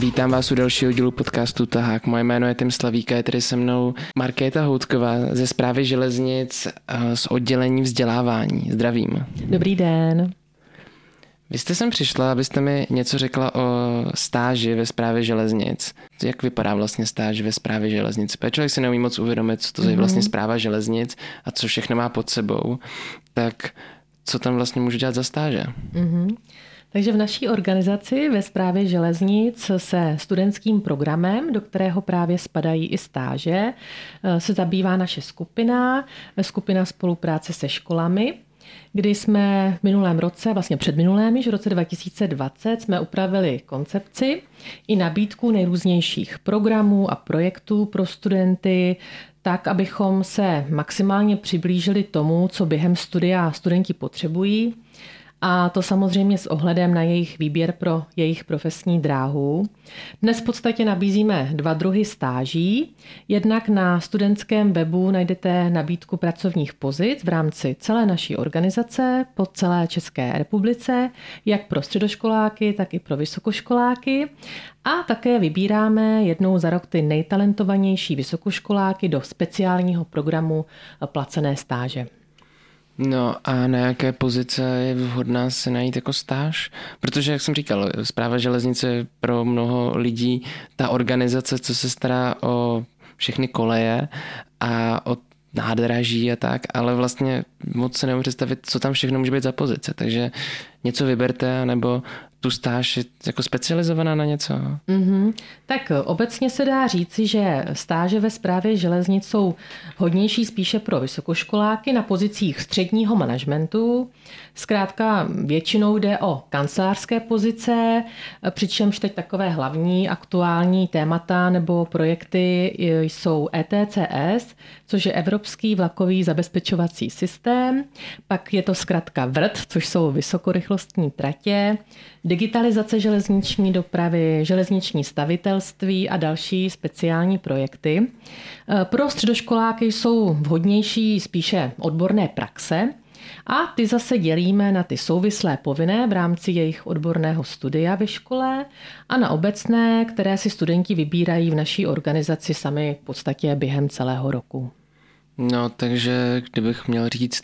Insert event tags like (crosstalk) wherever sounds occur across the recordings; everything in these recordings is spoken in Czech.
Vítám vás u dalšího dílu podcastu Tahák. Moje jméno je Tim Slavíka, je tady se mnou Markéta Houtková ze zprávy železnic eh, z oddělení vzdělávání. Zdravím. Dobrý den. Vy jste sem přišla, abyste mi něco řekla o stáži ve správě železnic. Jak vypadá vlastně stáž ve správě železnic? Protože člověk si neumí moc uvědomit, co to je vlastně zpráva železnic a co všechno má pod sebou. Tak co tam vlastně můžu dělat za stáže? Mm-hmm. Takže v naší organizaci ve správě železnic se studentským programem, do kterého právě spadají i stáže, se zabývá naše skupina, skupina spolupráce se školami kdy jsme v minulém roce, vlastně před minulém, již v roce 2020, jsme upravili koncepci i nabídku nejrůznějších programů a projektů pro studenty, tak, abychom se maximálně přiblížili tomu, co během studia studenti potřebují a to samozřejmě s ohledem na jejich výběr pro jejich profesní dráhu. Dnes v podstatě nabízíme dva druhy stáží. Jednak na studentském webu najdete nabídku pracovních pozic v rámci celé naší organizace po celé České republice, jak pro středoškoláky, tak i pro vysokoškoláky. A také vybíráme jednou za rok ty nejtalentovanější vysokoškoláky do speciálního programu placené stáže. No a na jaké pozice je vhodná se najít jako stáž? Protože, jak jsem říkal, zpráva železnice je pro mnoho lidí ta organizace, co se stará o všechny koleje a o nádraží a tak, ale vlastně moc se nemůžu představit, co tam všechno může být za pozice. Takže něco vyberte, nebo tu stáž je jako specializovaná na něco? Mm-hmm. Tak obecně se dá říci, že stáže ve správě železnic jsou hodnější spíše pro vysokoškoláky na pozicích středního managementu. Zkrátka většinou jde o kancelářské pozice, přičemž teď takové hlavní aktuální témata nebo projekty jsou ETCS, což je Evropský vlakový zabezpečovací systém, pak je to zkrátka VRT, což jsou vysokorychlostní tratě, digitalizace železniční dopravy, železniční stavitelství a další speciální projekty. E, pro středoškoláky jsou vhodnější spíše odborné praxe, a ty zase dělíme na ty souvislé povinné v rámci jejich odborného studia ve škole a na obecné, které si studenti vybírají v naší organizaci sami v podstatě během celého roku. No, takže kdybych měl říct,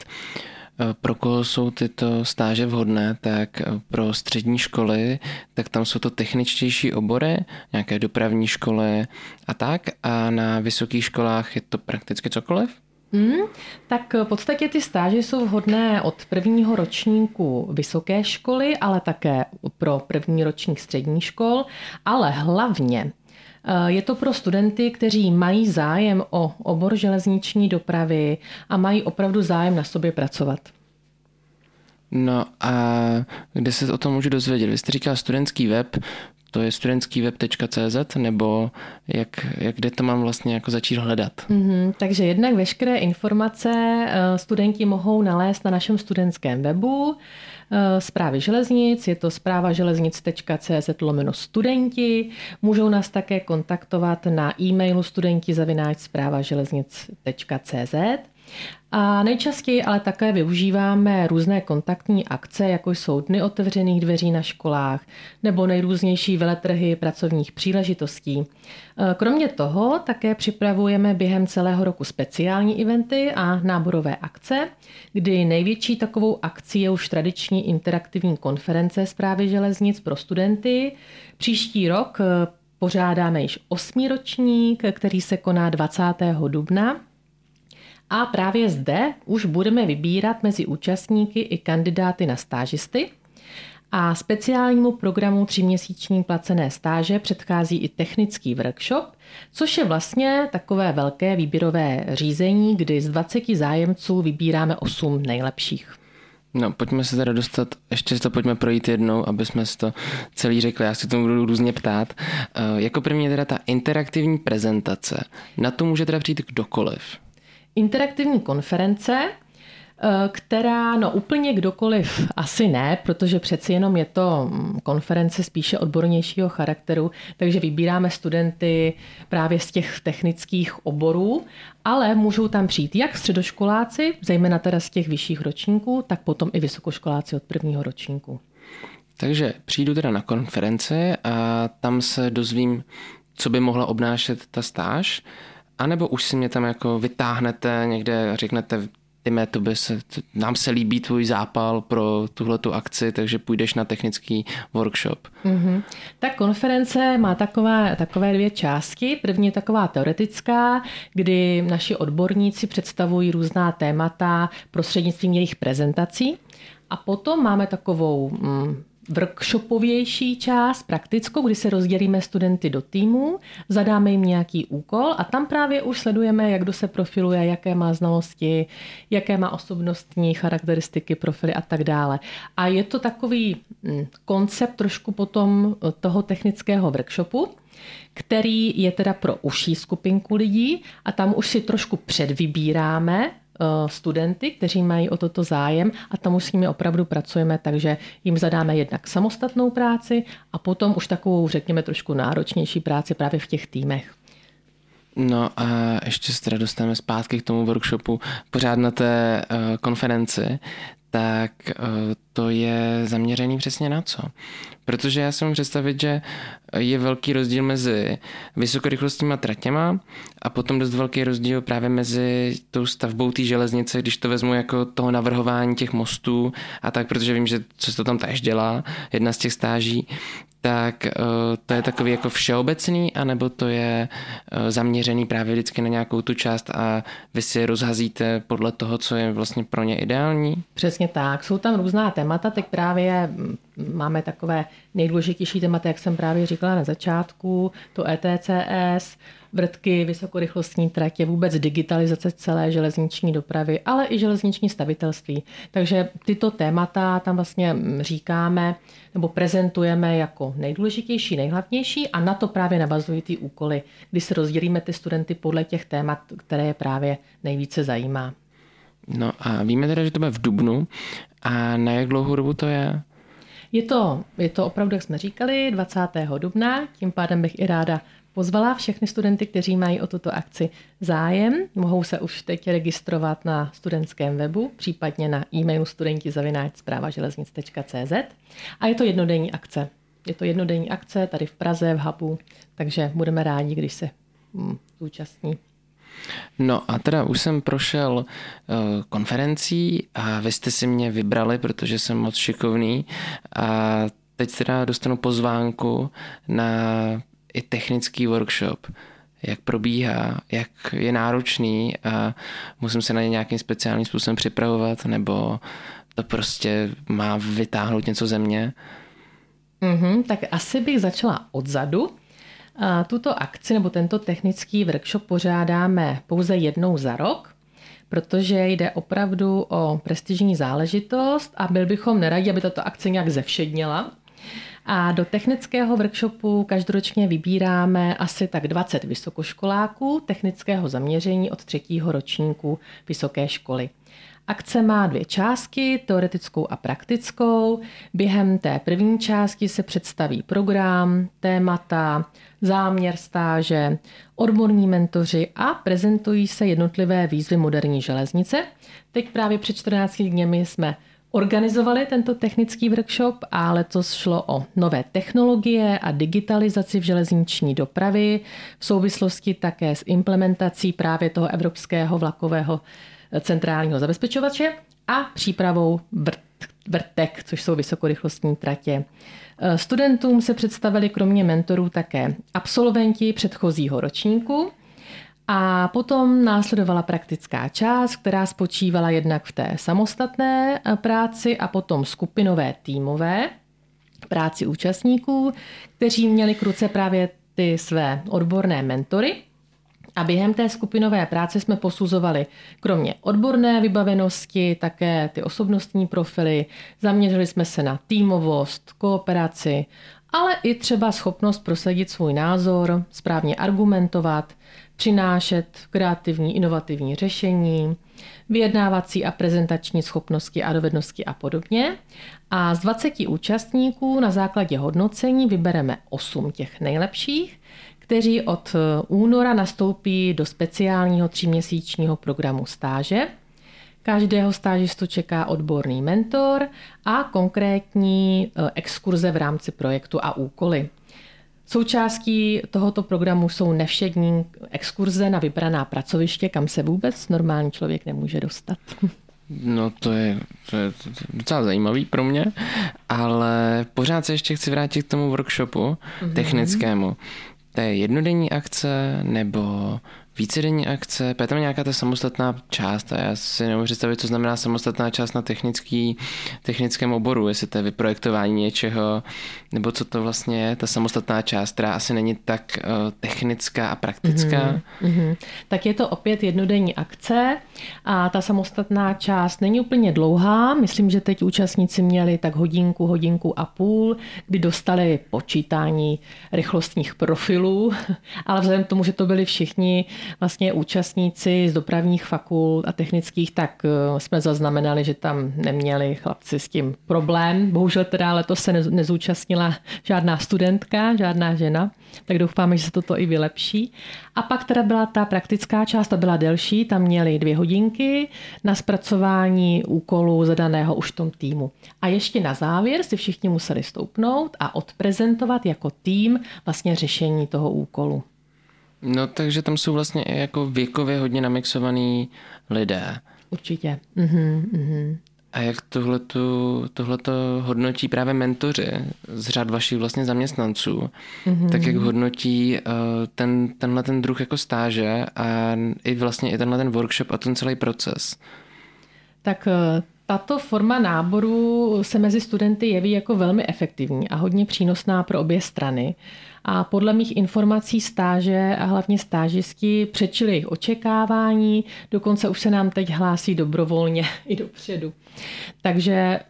Eh, pro koho jsou tyto stáže vhodné, tak eh, pro střední školy, tak tam jsou to techničtější obory, nějaké dopravní školy a tak. A na vysokých školách je to prakticky cokoliv? Hmm, tak v podstatě ty stáže jsou vhodné od prvního ročníku vysoké školy, ale také pro první ročník střední škol, ale hlavně Eh, je to pro studenty, kteří mají zájem o obor železniční dopravy a mají opravdu zájem na sobě pracovat. No a kde se o tom můžu dozvědět? Vy jste říkal studentský web, to je studentskýweb.cz nebo jak, jak kde to mám vlastně jako začít hledat? Mm-hmm, takže jednak veškeré informace eh, studenti mohou nalézt na našem studentském webu zprávy eh, železnic, je to zpráva železnic.cz lomeno studenti. Můžou nás také kontaktovat na e-mailu studenti zavináč zpráva železnic.cz. A nejčastěji ale také využíváme různé kontaktní akce, jako jsou dny otevřených dveří na školách nebo nejrůznější veletrhy pracovních příležitostí. E, kromě toho také připravujeme během celého roku speciální eventy a náborové akce, kdy největší takovou akcí je už tradiční interaktivní konference zprávy železnic pro studenty. Příští rok e, pořádáme již osmý ročník, který se koná 20. dubna a právě zde už budeme vybírat mezi účastníky i kandidáty na stážisty. A speciálnímu programu tříměsíční placené stáže předchází i technický workshop, což je vlastně takové velké výběrové řízení, kdy z 20 zájemců vybíráme 8 nejlepších. No, pojďme se teda dostat, ještě si to pojďme projít jednou, aby jsme si to celý řekli, já si to budu různě ptát. Uh, jako první teda ta interaktivní prezentace. Na to může teda přijít kdokoliv interaktivní konference, eh, která, no úplně kdokoliv asi ne, protože přeci jenom je to mm, konference spíše odbornějšího charakteru, takže vybíráme studenty právě z těch technických oborů, ale můžou tam přijít jak středoškoláci, zejména teda z těch vyšších ročníků, tak potom i vysokoškoláci od prvního ročníku. Takže přijdu teda na konferenci a tam se dozvím, co by mohla obnášet ta stáž, anebo už si mě tam jako vytáhnete někde a řeknete, Tyme, to by se, nám se líbí tvůj zápal pro tuhletu akci, takže půjdeš na technický workshop. Mm-hmm. Ta konference má takové, takové dvě části. První je taková teoretická, kdy naši odborníci představují různá témata prostřednictvím jejich prezentací. A potom máme takovou mm, workshopovější část, praktickou, kdy se rozdělíme studenty do týmů, zadáme jim nějaký úkol a tam právě už sledujeme, jak kdo se profiluje, jaké má znalosti, jaké má osobnostní charakteristiky, profily a tak dále. A je to takový hm, koncept trošku potom toho technického workshopu, který je teda pro užší skupinku lidí a tam už si trošku předvybíráme, Eh, studenty, kteří mají o toto zájem a tam už s nimi opravdu pracujeme, takže jim zadáme jednak samostatnou práci a potom už takovou, řekněme, trošku náročnější práci právě v těch týmech. No a ještě se teda dostaneme zpátky k tomu workshopu pořád na té uh, konferenci, tak uh, to je zaměřený přesně na co? Protože já si můžu představit, že je velký rozdíl mezi vysokorychlostníma tratěma a potom dost velký rozdíl právě mezi tou stavbou té železnice, když to vezmu jako toho navrhování těch mostů a tak, protože vím, že co se to tam též dělá, jedna z těch stáží, tak eh, to je takový jako všeobecný, anebo to je eh, zaměřený právě vždycky na nějakou tu část a vy si rozhazíte podle toho, co je vlastně pro ně ideální? Přesně tak. Jsou tam různá témata, teď právě mm, máme takové nejdůležitější témata, jak jsem právě říkala na začátku, to ETCS, vrtky, vysokorychlostní tratě, vůbec digitalizace celé železniční dopravy, ale i železniční stavitelství. Takže tyto témata tam vlastně říkáme nebo prezentujeme jako nejdůležitější, nejhlavnější a na to právě navazují ty úkoly, kdy se rozdělíme ty studenty podle těch témat, které je právě nejvíce zajímá. No a víme teda, že to bude v Dubnu a na jak dlouhou dobu to je? Je to, je to opravdu, jak jsme říkali, 20. dubna, tím pádem bych i ráda pozvala všechny studenty, kteří mají o tuto akci zájem. Mohou se už teď registrovat na studentském webu, případně na e-mailu studenti železnic.cz a je to jednodenní akce. Je to jednodenní akce tady v Praze, v Hubu, takže budeme rádi, když se hm, zúčastní. No a teda už jsem prošel uh, konferencí a vy jste si mě vybrali, protože jsem moc šikovný a teď teda dostanu pozvánku na i technický workshop, jak probíhá, jak je náročný a musím se na ně nějakým speciálním způsobem připravovat, nebo to prostě má vytáhnout něco ze mě. Mm-hmm, tak asi bych začala odzadu. Tuto akci nebo tento technický workshop pořádáme pouze jednou za rok, protože jde opravdu o prestižní záležitost a byl bychom neradi, aby tato akce nějak zevšedněla. A do technického workshopu každoročně vybíráme asi tak 20 vysokoškoláků technického zaměření od třetího ročníku vysoké školy. Akce má dvě části, teoretickou a praktickou. Během té první části se představí program, témata, záměr stáže, odborní mentoři a prezentují se jednotlivé výzvy moderní železnice. Teď právě před 14 dněmi jsme organizovali tento technický workshop a letos šlo o nové technologie a digitalizaci v železniční dopravy v souvislosti také s implementací právě toho evropského vlakového centrálního zabezpečovače a přípravou vrt, vrtek, což jsou vysokorychlostní tratě. Studentům se představili kromě mentorů také absolventi předchozího ročníku, a potom následovala praktická část, která spočívala jednak v té samostatné eh, práci a potom skupinové týmové práci účastníků, kteří měli k ruce právě ty své odborné mentory. A během té skupinové práce jsme posuzovali kromě odborné vybavenosti také ty osobnostní profily, zaměřili jsme se na týmovost, kooperaci, ale i třeba schopnost prosadit svůj názor, správně argumentovat, přinášet kreativní, inovativní řešení, vyjednávací a prezentační schopnosti a dovednosti a podobně. A z 20 účastníků na základě hodnocení vybereme 8 těch nejlepších, kteří od února nastoupí do speciálního tříměsíčního programu stáže, Každého stážistu čeká odborný mentor a konkrétní eh, exkurze v rámci projektu a úkoly. Součástí tohoto programu jsou nevšední exkurze na vybraná pracoviště, kam se vůbec normální člověk nemůže dostat. No to je, to je docela zajímavý pro mě, ale pořád se ještě chci vrátit k tomu workshopu mm-hmm. technickému. To je jednodenní akce nebo vícedenní akce, je tam nějaká ta samostatná část a já si nemůžu představit, co znamená samostatná část na technický, technickém oboru, jestli to je vyprojektování něčeho, nebo co to vlastně je, ta samostatná část, která asi není tak uh, technická a praktická. Mm-hmm, mm-hmm. Tak je to opět jednodenní akce a ta samostatná část není úplně dlouhá, myslím, že teď účastníci měli tak hodinku, hodinku a půl, kdy dostali počítání rychlostních profilů, (laughs) ale vzhledem k tomu, že to byli všichni vlastně účastníci z dopravních fakult a technických, tak eh, jsme zaznamenali, že tam neměli chlapci s tím problém. Bohužel teda letos se nezúčastnila žádná studentka, žádná žena, tak doufáme, že se toto i vylepší. A pak teda byla ta praktická část, ta byla delší, tam měli dvě hodinky na zpracování úkolu zadaného už v tom týmu. A ještě na závěr si všichni museli stoupnout a odprezentovat jako tým vlastně řešení toho úkolu. No takže tam jsou vlastně i jako věkově hodně namixovaný lidé. Určitě. Mm-hmm, mm-hmm. A jak tohleto, tohleto hodnotí právě mentoři z řad vašich vlastně zaměstnanců, mm-hmm. tak jak hodnotí uh, ten, tenhle ten druh jako stáže a i vlastně i tenhle ten workshop a ten celý proces? Tak uh, tato forma náboru se mezi studenty jeví jako velmi efektivní a hodně přínosná pro obě strany. A podle mých informací stáže a hlavně stážisti přečili jejich očekávání, dokonce už se nám teď hlásí dobrovolně (laughs) i dopředu. Takže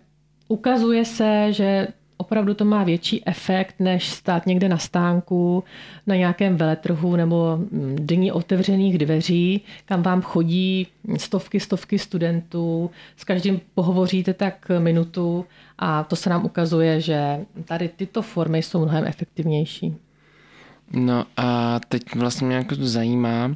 ukazuje se, že opravdu to má větší efekt, než stát někde na stánku, na nějakém veletrhu nebo mm, dní otevřených dveří, kam vám chodí stovky, stovky studentů, s každým pohovoříte tak minutu a to se nám ukazuje, že tady tyto formy jsou mnohem efektivnější. No a teď vlastně mě jako zajímá uh,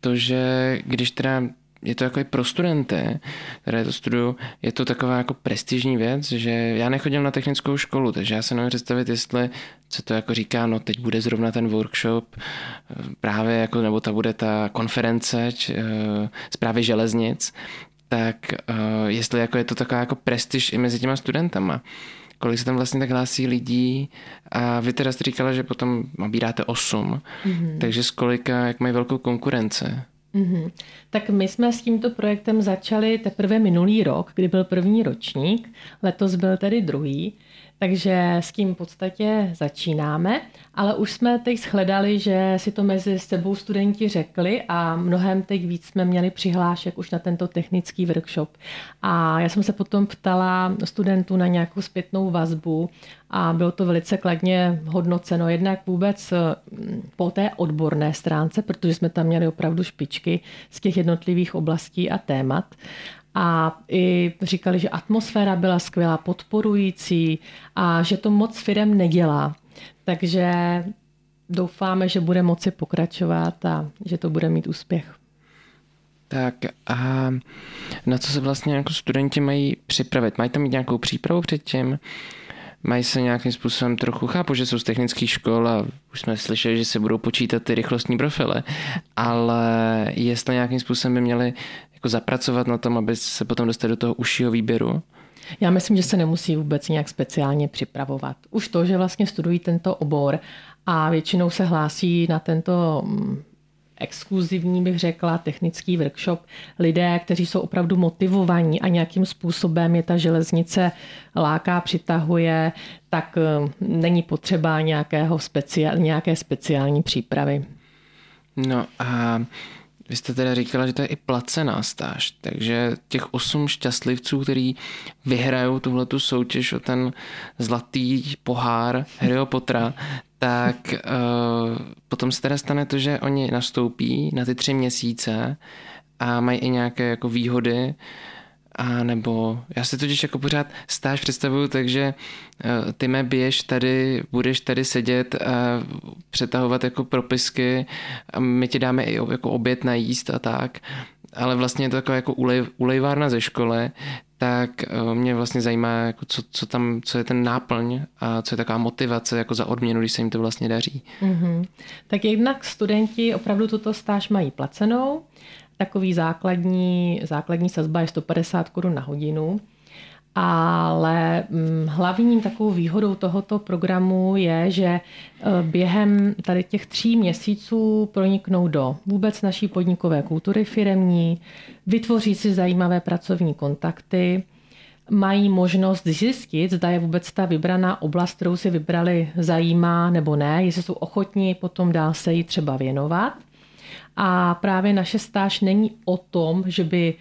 to, že když teda je to jako i pro studenty, které to studují, je to taková jako prestižní věc, že já nechodím na technickou školu, takže já se nemůžu představit, jestli co to jako říká, no teď bude zrovna ten workshop, eh, právě jako, nebo ta bude ta konference č, uh, zprávy železnic, tak uh, jestli jako je to taková jako prestiž i mezi těma studentama kolik se tam vlastně tak hlásí lidí a vy teda jste říkala, že potom nabíráte 8, mm-hmm. takže z kolika, jak mají velkou konkurence? Mm-hmm. Tak my jsme s tímto projektem začali teprve minulý rok, kdy byl první ročník, letos byl tedy druhý. Takže s tím v podstatě začínáme, ale už jsme teď shledali, že si to mezi sebou studenti řekli a mnohem teď víc jsme měli přihlášek už na tento technický workshop. A já jsem se potom ptala studentů na nějakou zpětnou vazbu a bylo to velice kladně hodnoceno. Jednak vůbec mm, po té odborné stránce, protože jsme tam měli opravdu špičky z těch jednotlivých oblastí a témat a i říkali, že atmosféra byla skvělá, podporující a že to moc firem nedělá. Takže doufáme, že bude moci pokračovat a že to bude mít úspěch. Tak a na co se vlastně jako studenti mají připravit? Mají tam mít nějakou přípravu předtím? Mají se nějakým způsobem trochu, chápu, že jsou z technických škol a už jsme slyšeli, že se budou počítat ty rychlostní profily, ale jestli nějakým způsobem by měli jako zapracovat na tom, aby se potom dostali do toho užšího výběru? Já myslím, že se nemusí vůbec nějak speciálně připravovat. Už to, že vlastně studují tento obor a většinou se hlásí na tento mm, exkluzivní, bych řekla, technický workshop lidé, kteří jsou opravdu motivovaní a nějakým způsobem je ta železnice láká, přitahuje, tak mm, není potřeba nějakého speciál, nějaké speciální přípravy. No a vy jste teda říkala, že to je i placená stáž, takže těch osm šťastlivců, který vyhrajou tuhle tu soutěž o ten zlatý pohár Harryho Pottera, (laughs) tak uh, potom se teda stane to, že oni nastoupí na ty tři měsíce a mají i nějaké jako výhody, a nebo já si totiž jako pořád stáž představuju, takže uh, ty mé běž tady, budeš tady sedět a přetahovat jako propisky a my ti dáme i jako oběd na jíst a tak. ale vlastně je to taková jako ulej, ulejvárna ze školy, tak eh, mě vlastně zajímá, jako co, co tam, co je ten náplň a co je taková motivace jako za odměnu, když se jim to vlastně daří. Mm-hmm. Tak jednak studenti opravdu tuto stáž mají placenou. Takový základní, základní sazba je 150 korun na hodinu. Ale mm, hlavním takovou výhodou tohoto programu je, že e, během tady těch tří měsíců proniknou do vůbec naší podnikové kultury firemní, vytvoří si zajímavé pracovní kontakty, mají možnost zjistit, zda je vůbec ta vybraná oblast, kterou si vybrali, zajímá nebo ne, jestli jsou ochotní potom dál se jí třeba věnovat. A právě naše stáž není o tom, že by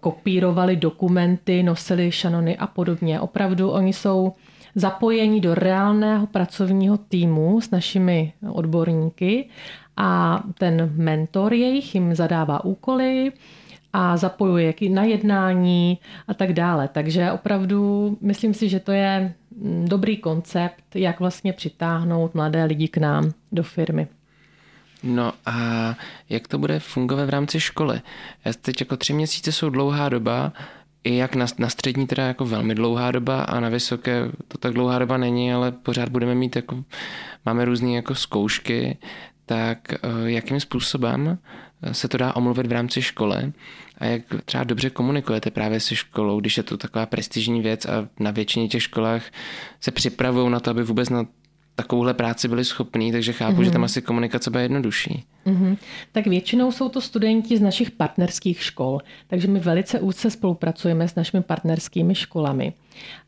kopírovali dokumenty, nosili šanony a podobně. Opravdu oni jsou zapojeni do reálného pracovního týmu s našimi odborníky a ten mentor jejich jim zadává úkoly a zapojuje na jednání a tak dále. Takže opravdu myslím si, že to je mm, dobrý koncept, jak vlastně přitáhnout mladé lidi k nám do firmy. No a jak to bude fungovat v rámci školy? Teď jako tři měsíce jsou dlouhá doba, i jak na, na střední teda jako velmi dlouhá doba a na vysoké to tak dlouhá doba není, ale pořád budeme mít jako, máme různé jako zkoušky, tak eh, jakým způsobem se to dá omluvit v rámci školy a jak třeba dobře komunikujete právě se školou, když je to taková prestižní věc a na většině těch školách se připravují na to, aby vůbec na takovouhle práci byli schopní, takže chápu, mm-hmm. že tam mhm. asi komunikace bude jednodušší. Mm-hmm. Tak většinou jsou to studenti z našich partnerských škol, takže my velice úzce spolupracujeme s našimi partnerskými školami.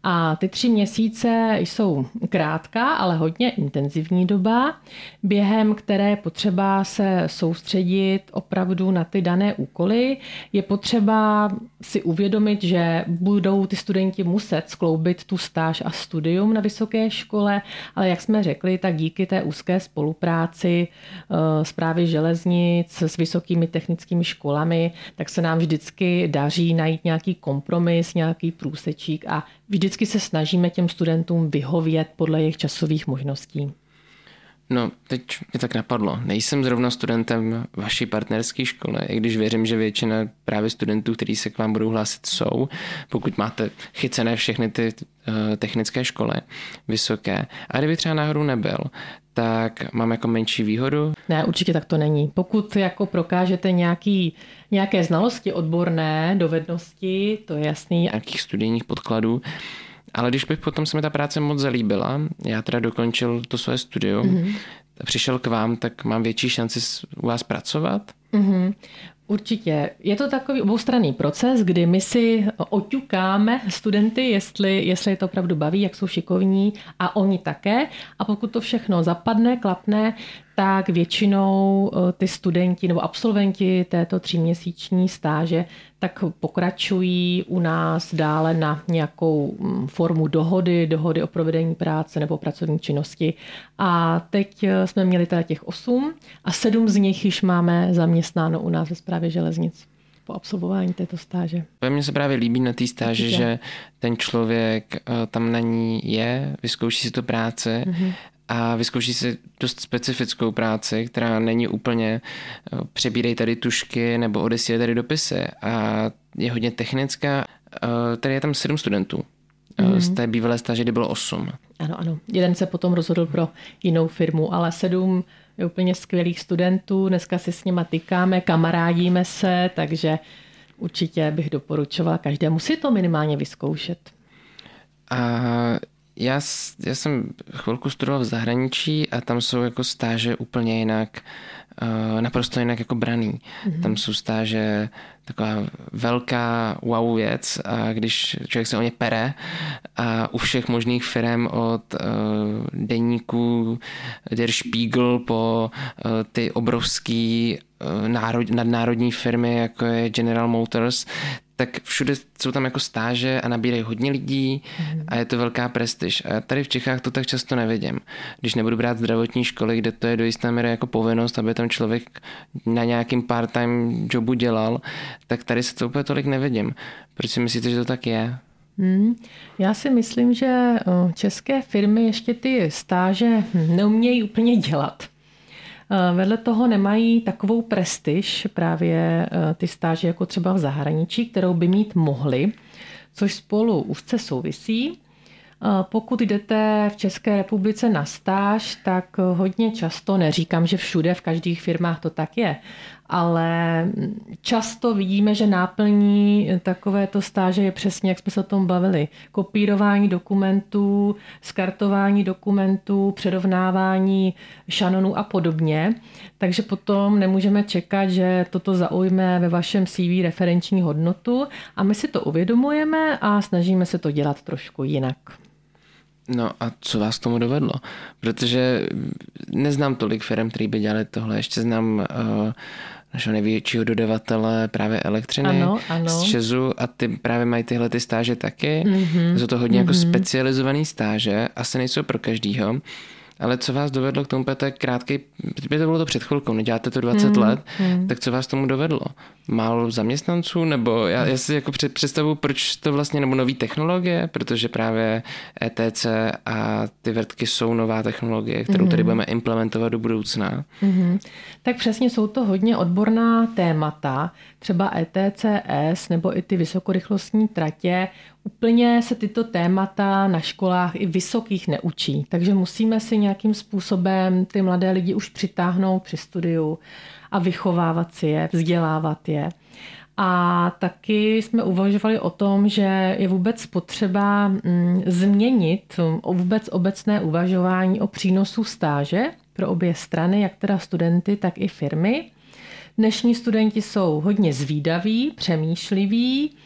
A ty tři měsíce jsou krátká, ale hodně intenzivní doba, během které je potřeba se soustředit opravdu na ty dané úkoly. Je potřeba si uvědomit, že budou ty studenti muset skloubit tu stáž a studium na vysoké škole, ale jak jsme řekli, tak díky té úzké spolupráci zprávy eh, železnic s vysokými technickými školami, tak se nám vždycky daří najít nějaký kompromis, nějaký průsečík a vždycky se snažíme těm studentům vyhovět podle jejich časových možností. No, teď mě tak napadlo. Nejsem zrovna studentem vaší partnerské školy, i když věřím, že většina právě studentů, kteří se k vám budou hlásit, jsou, pokud máte chycené všechny ty uh, technické školy vysoké. A kdyby třeba náhodou nebyl, tak mám jako menší výhodu? Ne, určitě tak to není. Pokud jako prokážete nějaký, nějaké znalosti odborné, dovednosti, to je jasný. Nějakých studijních podkladů, ale když bych potom se mi ta práce moc zalíbila, já teda dokončil to své studium, mm-hmm. přišel k vám, tak mám větší šanci u vás pracovat? Mm-hmm. Určitě. Je to takový oboustranný proces, kdy my si oťukáme studenty, jestli, jestli je to opravdu baví, jak jsou šikovní a oni také. A pokud to všechno zapadne, klapne, tak většinou eh, ty studenti nebo absolventi této tříměsíční stáže tak pokračují u nás dále na nějakou mm, formu dohody, dohody o provedení práce nebo pracovní činnosti. A teď eh, jsme měli teda těch osm a sedm z nich již máme zaměstnáno u nás ve správě železnic po absolvování této stáže. Mně se právě líbí na té stáži, Určitě. že ten člověk eh, tam na ní je, vyzkouší si tu práci mm-hmm a vyzkouší si dost specifickou práci, která není úplně eh, přebírej tady tušky nebo odesílej tady dopisy a je hodně technická. Eh, tady je tam sedm studentů. Mm. Z té bývalé stáže, kdy bylo osm. Ano, ano. Jeden se potom rozhodl pro jinou firmu, ale sedm úplně skvělých studentů. Dneska si s nima tykáme, kamarádíme se, takže určitě bych doporučovala každému si to minimálně vyzkoušet. A já, já jsem chvilku studoval v zahraničí a tam jsou jako stáže úplně jinak, uh, naprosto jinak jako braný. Mm-hmm. Tam jsou stáže taková velká wow věc a když člověk se o ně pere a u všech možných firm od uh, deníku Der Spiegel po uh, ty obrovský národ, nadnárodní firmy, jako je General Motors, tak všude jsou tam jako stáže a nabírají hodně lidí a je to velká prestiž. A tady v Čechách to tak často nevidím. Když nebudu brát zdravotní školy, kde to je do jisté míry jako povinnost, aby tam člověk na nějakým part-time jobu dělal, tak tady se to úplně tolik nevidím. Proč si myslíte, že to tak je? Hmm. Já si myslím, že české firmy ještě ty stáže neumějí úplně dělat. Vedle toho nemají takovou prestiž právě ty stáže jako třeba v zahraničí, kterou by mít mohli, což spolu úzce souvisí. Pokud jdete v České republice na stáž, tak hodně často, neříkám, že všude, v každých firmách to tak je, ale často vidíme, že náplní takovéto stáže je přesně, jak jsme se o tom bavili. Kopírování dokumentů, skartování dokumentů, předovnávání šanonů a podobně. Takže potom nemůžeme čekat, že toto zaujme ve vašem CV referenční hodnotu a my si to uvědomujeme a snažíme se to dělat trošku jinak. No a co vás tomu dovedlo? Protože neznám tolik firm, který by dělali tohle. Ještě znám uh, našeho největšího dodavatele právě elektřiny ano, ano. z Česu a ty právě mají tyhle ty stáže taky. Mm-hmm. Jsou to hodně mm-hmm. jako mhm. specializovaný stáže, asi nejsou pro každýho. Ale co vás dovedlo k tomu, to je krátký, by to bylo to před chvilkou, neděláte to 20 hmm, let, hmm. tak co vás tomu dovedlo? Málo zaměstnanců, nebo já, já si jako představu, proč to vlastně, nebo nové technologie, protože právě ETC a ty vrtky jsou nová technologie, kterou hmm. tady budeme implementovat do budoucna. Hmm. Tak přesně jsou to hodně odborná témata, třeba ETCS nebo i ty vysokorychlostní tratě Úplně se tyto témata na školách i vysokých neučí, takže musíme si nějakým způsobem ty mladé lidi už přitáhnout při studiu a vychovávat si je, vzdělávat je. A taky jsme uvažovali o tom, že je vůbec potřeba mm, změnit vůbec obecné uvažování o přínosu stáže pro obě strany, jak teda studenty, tak i firmy. Dnešní studenti jsou hodně zvídaví, přemýšliví,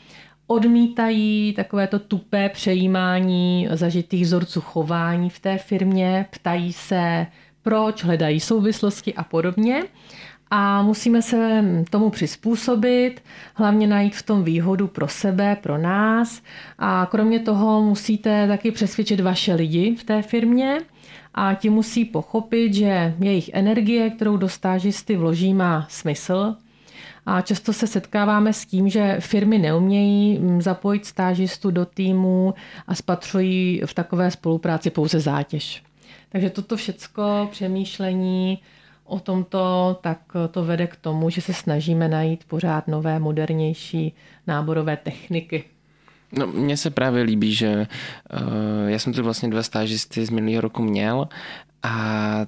odmítají takovéto tupé přejímání zažitých vzorců chování v té firmě, ptají se, proč, hledají souvislosti a podobně. A musíme se tomu přizpůsobit, hlavně najít v tom výhodu pro sebe, pro nás. A kromě toho musíte taky přesvědčit vaše lidi v té firmě a ti musí pochopit, že jejich energie, kterou do stážisty vloží, má smysl, a často se setkáváme s tím, že firmy neumějí mm, zapojit stážistu do týmu a spatřují v takové spolupráci pouze zátěž. Takže toto všecko přemýšlení o tomto, tak to vede k tomu, že se snažíme najít pořád nové, modernější náborové techniky. No, mně se právě líbí, že uh, já jsem tu vlastně dva stážisty z minulého roku měl a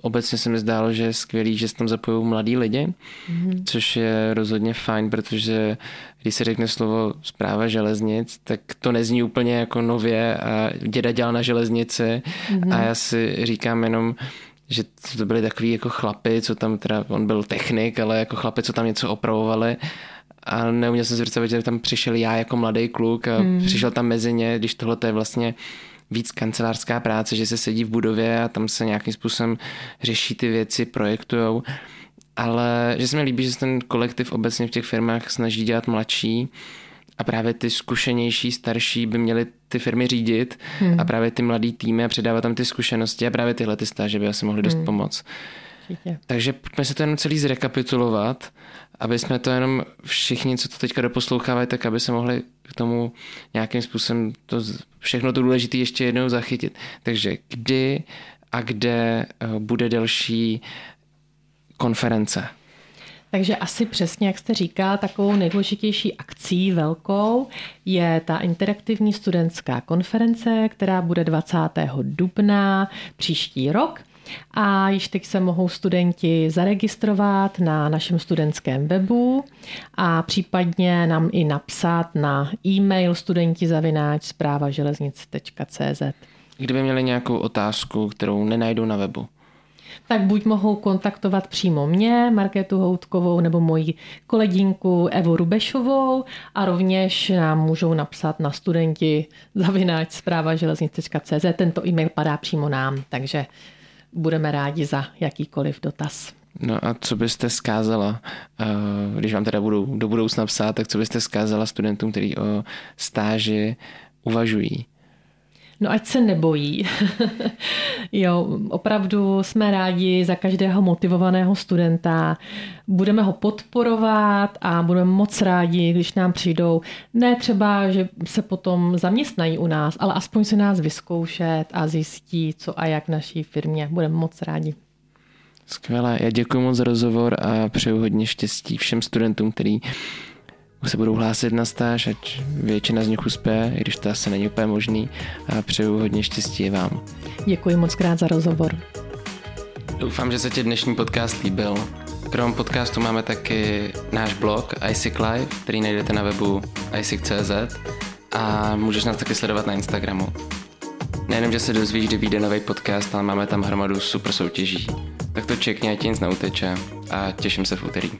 obecně se mi zdálo, že je skvělý, že se tam zapojují mladí lidi, mm-hmm. což je rozhodně fajn, protože když se řekne slovo zpráva železnic, tak to nezní úplně jako nově a děda dělal na železnici mm-hmm. a já si říkám jenom, že to byli takový jako chlapy, co tam teda, on byl technik, ale jako chlapy, co tam něco opravovali a neuměl jsem si představit, že tam přišel já jako mladý kluk a mm. přišel tam mezi ně, když tohle je vlastně víc kancelářská práce, že se sedí v budově a tam se nějakým způsobem řeší ty věci, projektujou. Ale že se mi líbí, že se ten kolektiv obecně v těch firmách snaží dělat mladší a právě ty zkušenější, starší by měly ty firmy řídit hmm. a právě ty mladý týmy a předávat tam ty zkušenosti a právě tyhle ty stáže by asi mohly dost hmm. pomoct. Určitě. Takže pojďme se to jenom celý zrekapitulovat, aby jsme to jenom všichni, co to teďka doposlouchávají, tak aby se mohli k tomu nějakým způsobem to, všechno to důležité ještě jednou zachytit. Takže kdy a kde eh, bude další konference? Takže asi přesně, jak jste říkal, takovou nejdůležitější akcí velkou je ta interaktivní studentská konference, která bude 20. dubna příští rok. A již teď se mohou studenti zaregistrovat na našem studentském webu a případně nám i napsat na e-mail studenti zavináč zprávaželeznic.cz. Kdyby měli nějakou otázku, kterou nenajdou na webu, tak buď mohou kontaktovat přímo mě, Markétu Houtkovou, nebo moji koleginku Evu Rubešovou a rovněž nám můžou napsat na studenti zavináč zpráva železnic.cz. Tento e-mail padá přímo nám, takže budeme rádi za jakýkoliv dotaz. No a co byste zkázala, eh, když vám teda budou do budoucna psát, tak co byste zkázala studentům, kteří o stáži uvažují? No ať se nebojí. (laughs) jo, opravdu jsme rádi za každého motivovaného studenta. Budeme ho podporovat a budeme moc rádi, když nám přijdou. Ne třeba, že se potom zaměstnají u nás, ale aspoň se nás vyzkoušet a zjistí, co a jak v naší firmě. Budeme moc rádi. Skvělé. Já děkuji moc za rozhovor a přeju hodně štěstí všem studentům, který se budou hlásit na stáž, ať většina z nich uspěje, i když to asi není úplně možný. A přeju hodně štěstí vám. Děkuji moc krát za rozhovor. Doufám, že se ti dnešní podcast líbil. Krom podcastu máme taky náš blog iSick Live, který najdete na webu iSick.cz a můžeš nás taky sledovat na Instagramu. Nejenom, že se dozvíš, kdy vyjde nový podcast, ale máme tam hromadu super soutěží. Tak to čekně, ať nic neuteče a těším se v úterý.